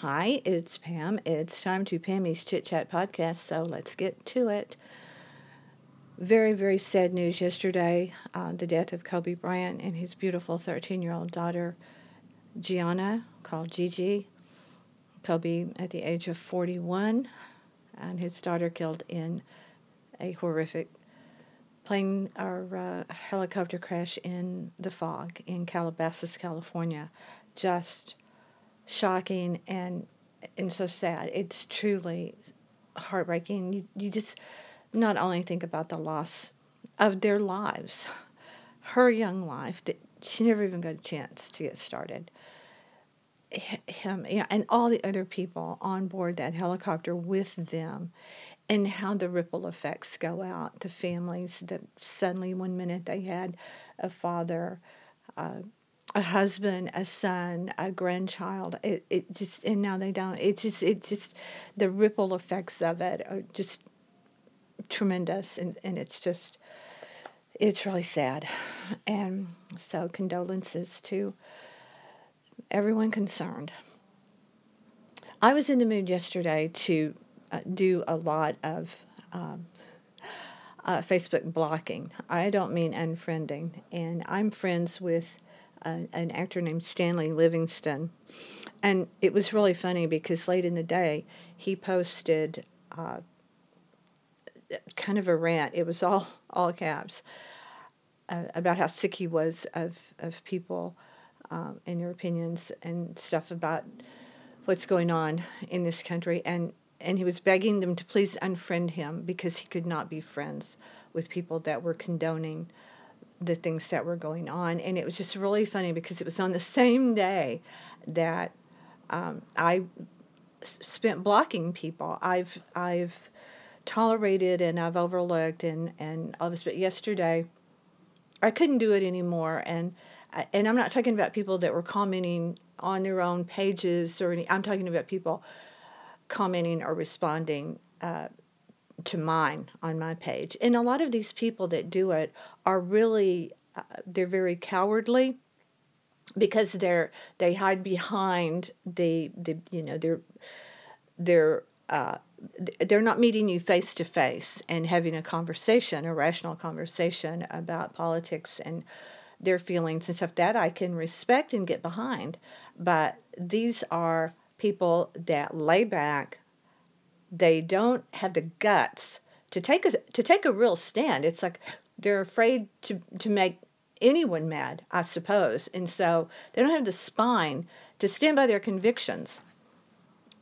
Hi, it's Pam. It's time to Pammy's Chit Chat podcast, so let's get to it. Very, very sad news yesterday uh, the death of Kobe Bryant and his beautiful 13 year old daughter, Gianna, called Gigi. Kobe, at the age of 41, and his daughter killed in a horrific plane or uh, helicopter crash in the fog in Calabasas, California. Just shocking and and so sad. It's truly heartbreaking. You, you just not only think about the loss of their lives, her young life that she never even got a chance to get started. Him, yeah, and all the other people on board that helicopter with them, and how the ripple effects go out to families that suddenly one minute they had a father, uh, a husband, a son, a grandchild. It it just and now they don't. It just it just the ripple effects of it are just tremendous and, and it's just it's really sad. And so condolences to everyone concerned. I was in the mood yesterday to uh, do a lot of um, uh, Facebook blocking. I don't mean unfriending, and I'm friends with an actor named Stanley Livingston. And it was really funny because late in the day, he posted uh, kind of a rant. It was all, all caps uh, about how sick he was of, of people um, and their opinions and stuff about what's going on in this country. And, and he was begging them to please unfriend him because he could not be friends with people that were condoning the things that were going on. And it was just really funny because it was on the same day that um, I spent blocking people. I've I've tolerated and I've overlooked and and all this, but yesterday I couldn't do it anymore. And and I'm not talking about people that were commenting on their own pages or any. I'm talking about people commenting or responding uh, to mine on my page. And a lot of these people that do it are really uh, they're very cowardly because they're they hide behind the the you know they're they're uh, they're not meeting you face to face and having a conversation, a rational conversation about politics and their feelings and stuff that I can respect and get behind. But these are people that lay back, they don't have the guts to take a to take a real stand. It's like they're afraid to to make anyone mad, I suppose, and so they don't have the spine to stand by their convictions.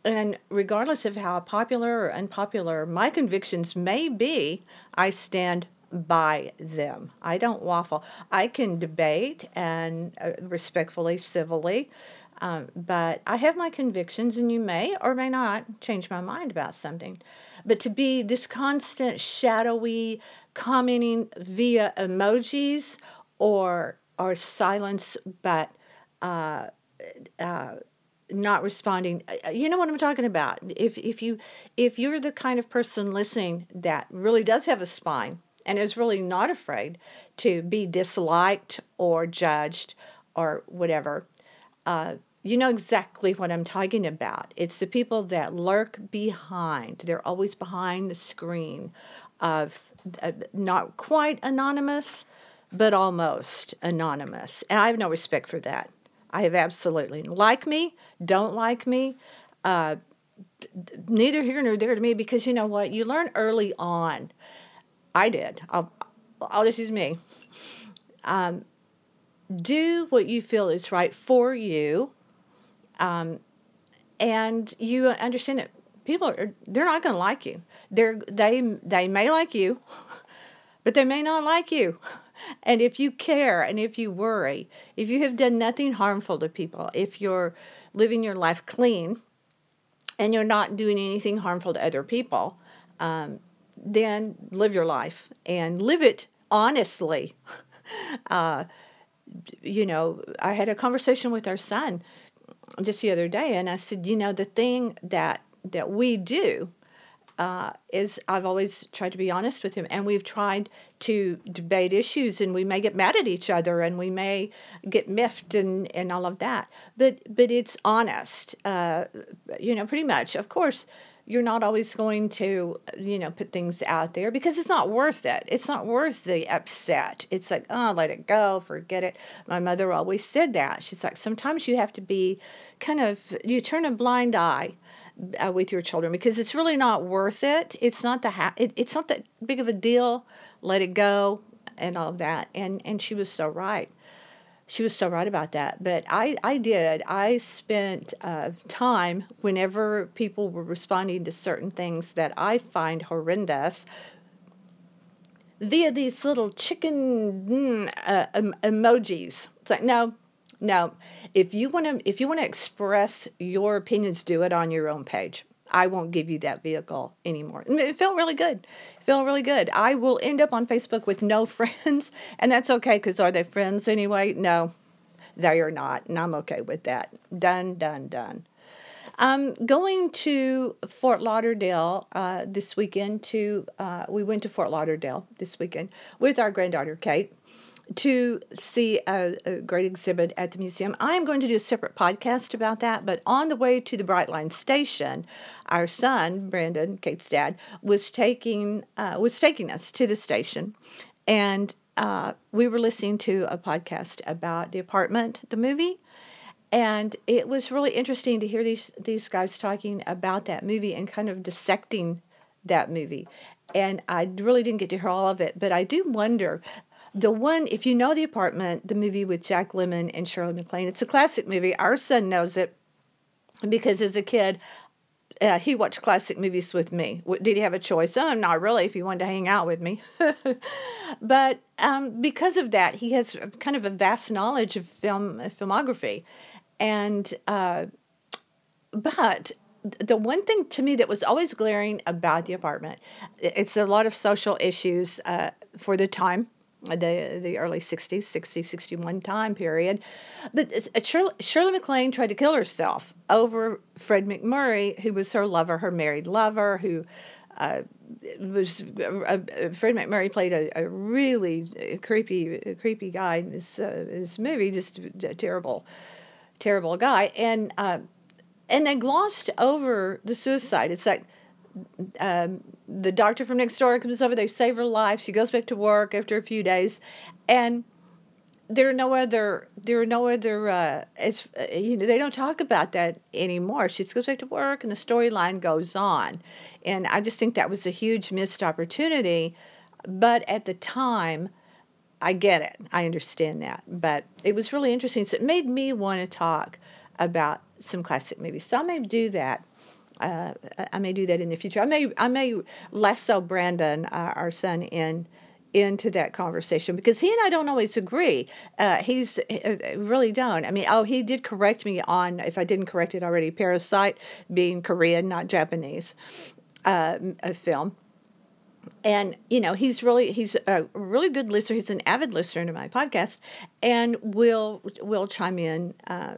And regardless of how popular or unpopular my convictions may be, I stand by them. I don't waffle. I can debate and uh, respectfully, civilly, um, but I have my convictions, and you may or may not change my mind about something. But to be this constant shadowy commenting via emojis or or silence, but uh, uh, not responding. Uh, you know what I'm talking about. If if you if you're the kind of person listening that really does have a spine and is really not afraid to be disliked or judged or whatever, uh, you know exactly what I'm talking about. It's the people that lurk behind. They're always behind the screen of uh, not quite anonymous, but almost anonymous. And I have no respect for that. I have absolutely like me, don't like me. Uh, neither here nor there to me because you know what? You learn early on. I did. I'll, I'll just use me. Um, do what you feel is right for you um, and you understand that people are they're not going to like you. They're they they may like you, but they may not like you. And if you care and if you worry, if you have done nothing harmful to people, if you're living your life clean and you're not doing anything harmful to other people, um, then live your life and live it honestly. Uh, you know, I had a conversation with our son just the other day, and I said, you know, the thing that that we do uh, is I've always tried to be honest with him, and we've tried to debate issues, and we may get mad at each other, and we may get miffed and and all of that. But but it's honest, uh, you know, pretty much. Of course, you're not always going to, you know, put things out there because it's not worth it. It's not worth the upset. It's like, oh, let it go, forget it. My mother always said that. She's like, sometimes you have to be kind of, you turn a blind eye uh, with your children because it's really not worth it. It's not the ha- it, it's not that big of a deal. Let it go and all of that. And and she was so right she was so right about that. But I, I did. I spent uh, time whenever people were responding to certain things that I find horrendous via these little chicken mm, uh, em- emojis. It's like no, no. If you want to, if you want to express your opinions, do it on your own page. I won't give you that vehicle anymore. It felt really good. It felt really good. I will end up on Facebook with no friends, and that's okay because are they friends anyway? No, they are not, and I'm okay with that. Done, done, done. I'm going to Fort Lauderdale uh, this weekend. To uh, we went to Fort Lauderdale this weekend with our granddaughter Kate to see a, a, great exhibit at the museum. I am going to do a separate podcast about that, but on the way to the Brightline station, our son Brandon, Kate's dad, was taking uh, was taking us to the station, and uh, we were listening to a podcast about the apartment, the movie, and it was really interesting to hear these these guys talking about that movie and kind of dissecting that movie. And I really didn't get to hear all of it, but I do wonder the one, if you know the apartment, the movie with Jack Lemmon and Shirley MacLaine, it's a classic movie. Our son knows it because as a kid, uh, he watched classic movies with me. Did he have a choice? Oh, not really. If he wanted to hang out with me, but um, because of that, he has kind of a vast knowledge of film filmography, and uh, but the one thing to me that was always glaring about the apartment, it's a lot of social issues uh, for the time the the early 60s, 60, 61 time period. But Shirley, Shirley MacLaine tried to kill herself over Fred MacMurray, who was her lover, her married lover, who uh, was uh, Fred MacMurray played a, a really creepy creepy guy in this uh, this movie, just a terrible terrible guy, and uh, and they glossed over the suicide. It's like um, the doctor from next door comes over. They save her life. She goes back to work after a few days, and there are no other there are no other uh, it's uh, you know they don't talk about that anymore. She goes back to work, and the storyline goes on, and I just think that was a huge missed opportunity. But at the time, I get it. I understand that. But it was really interesting. So it made me want to talk about some classic movies. So I may do that uh, I may do that in the future. I may I may lasso Brandon, uh, our son, in into that conversation because he and I don't always agree. Uh, he's uh, really don't. I mean, oh, he did correct me on if I didn't correct it already. Parasite being Korean, not Japanese, uh, a film and you know he's really he's a really good listener. He's an avid listener to my podcast and will will chime in uh,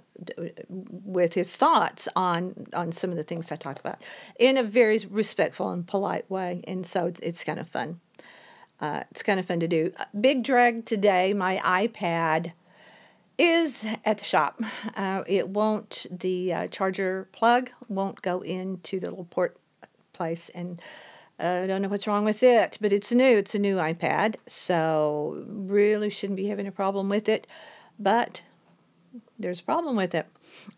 with his thoughts on on some of the things i talk about in a very respectful and polite way. And so it's, it's kind of fun. Uh, it's kind of fun to do. Big drag today my ipad is at the shop. Uh, it won't the uh, charger plug won't go into the little port place and I don't know what's wrong with it, but it's new. It's a new iPad, so really shouldn't be having a problem with it. But there's a problem with it.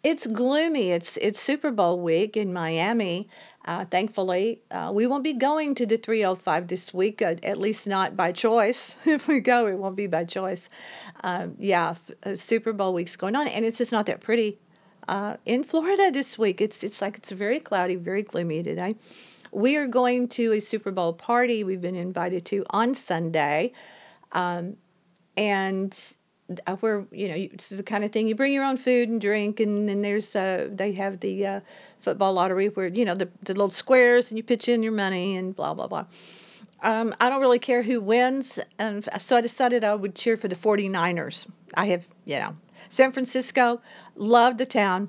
It's gloomy. It's it's Super Bowl week in Miami. Uh, thankfully, uh, we won't be going to the 305 this week, uh, at least not by choice. if we go, it won't be by choice. Um, yeah, f- Super Bowl week's going on, and it's just not that pretty uh, in Florida this week. It's it's like it's very cloudy, very gloomy today. We are going to a Super Bowl party we've been invited to on Sunday. Um, and where you know this is the kind of thing you bring your own food and drink and then there's uh they have the uh football lottery where you know the, the little squares and you pitch in your money and blah blah blah um i don't really care who wins and so i decided i would cheer for the 49ers i have you know san francisco love the town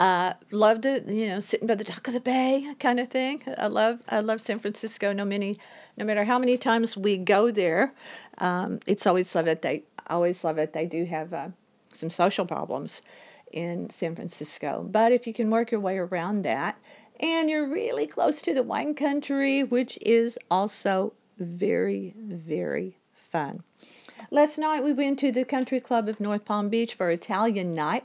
Uh, loved it, you know, sitting by the dock of the bay kind of thing. I love I love San Francisco. No many, no matter how many times we go there, um, it's always love it. They always love it. They do have uh, some social problems in San Francisco, but if you can work your way around that, and you're really close to the wine country, which is also very very fun. Last night we went to the Country Club of North Palm Beach for Italian night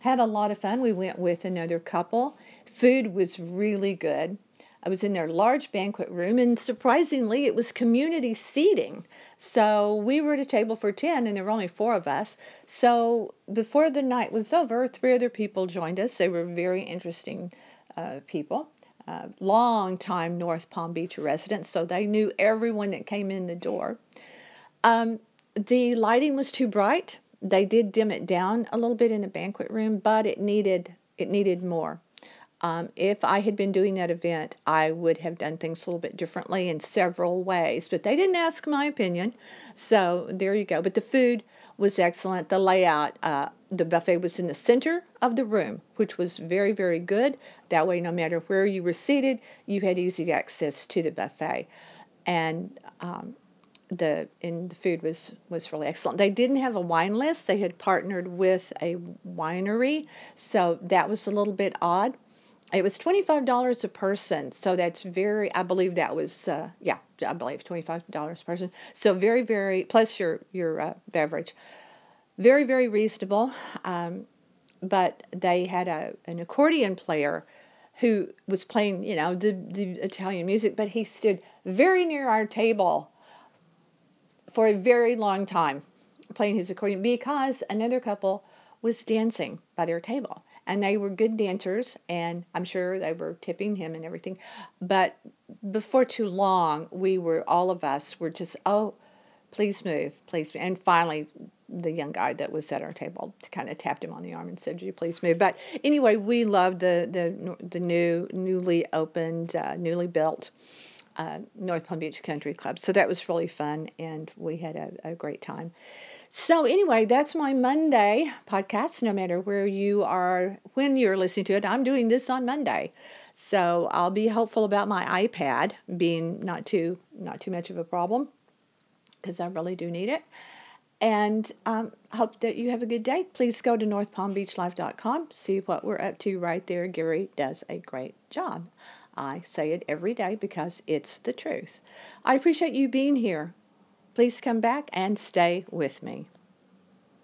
had a lot of fun. We went with another couple. Food was really good. I was in their large banquet room, and surprisingly, it was community seating. So we were at a table for 10, and there were only four of us. So before the night was over, three other people joined us. They were very interesting uh, people, uh, long time North Palm Beach residents, so they knew everyone that came in the door. Um, the lighting was too bright they did dim it down a little bit in the banquet room, but it needed it needed more. Um, if I had been doing that event, I would have done things a little bit differently in several ways. But they didn't ask my opinion, so there you go. But the food was excellent. The layout, uh, the buffet was in the center of the room, which was very very good. That way, no matter where you were seated, you had easy access to the buffet. And um, the and the food was was really excellent. They didn't have a wine list. They had partnered with a winery, so that was a little bit odd. It was $25 a person, so that's very. I believe that was uh, yeah, I believe $25 a person. So very very plus your your uh, beverage, very very reasonable. Um, but they had a an accordion player who was playing you know the the Italian music, but he stood very near our table for a very long time playing his accordion because another couple was dancing by their table and they were good dancers and i'm sure they were tipping him and everything but before too long we were all of us were just oh please move please move. and finally the young guy that was at our table kind of tapped him on the arm and said, "Would you please move?" But anyway, we loved the the the new, newly opened, uh, newly built uh, North Palm Beach Country Club. So that was really fun, and we had a, a great time. So, anyway, that's my Monday podcast. No matter where you are, when you're listening to it, I'm doing this on Monday. So I'll be hopeful about my iPad being not too not too much of a problem because I really do need it. And um, hope that you have a good day. Please go to northpalmbeachlife.com, see what we're up to right there. Gary does a great job. I say it every day because it's the truth. I appreciate you being here. Please come back and stay with me.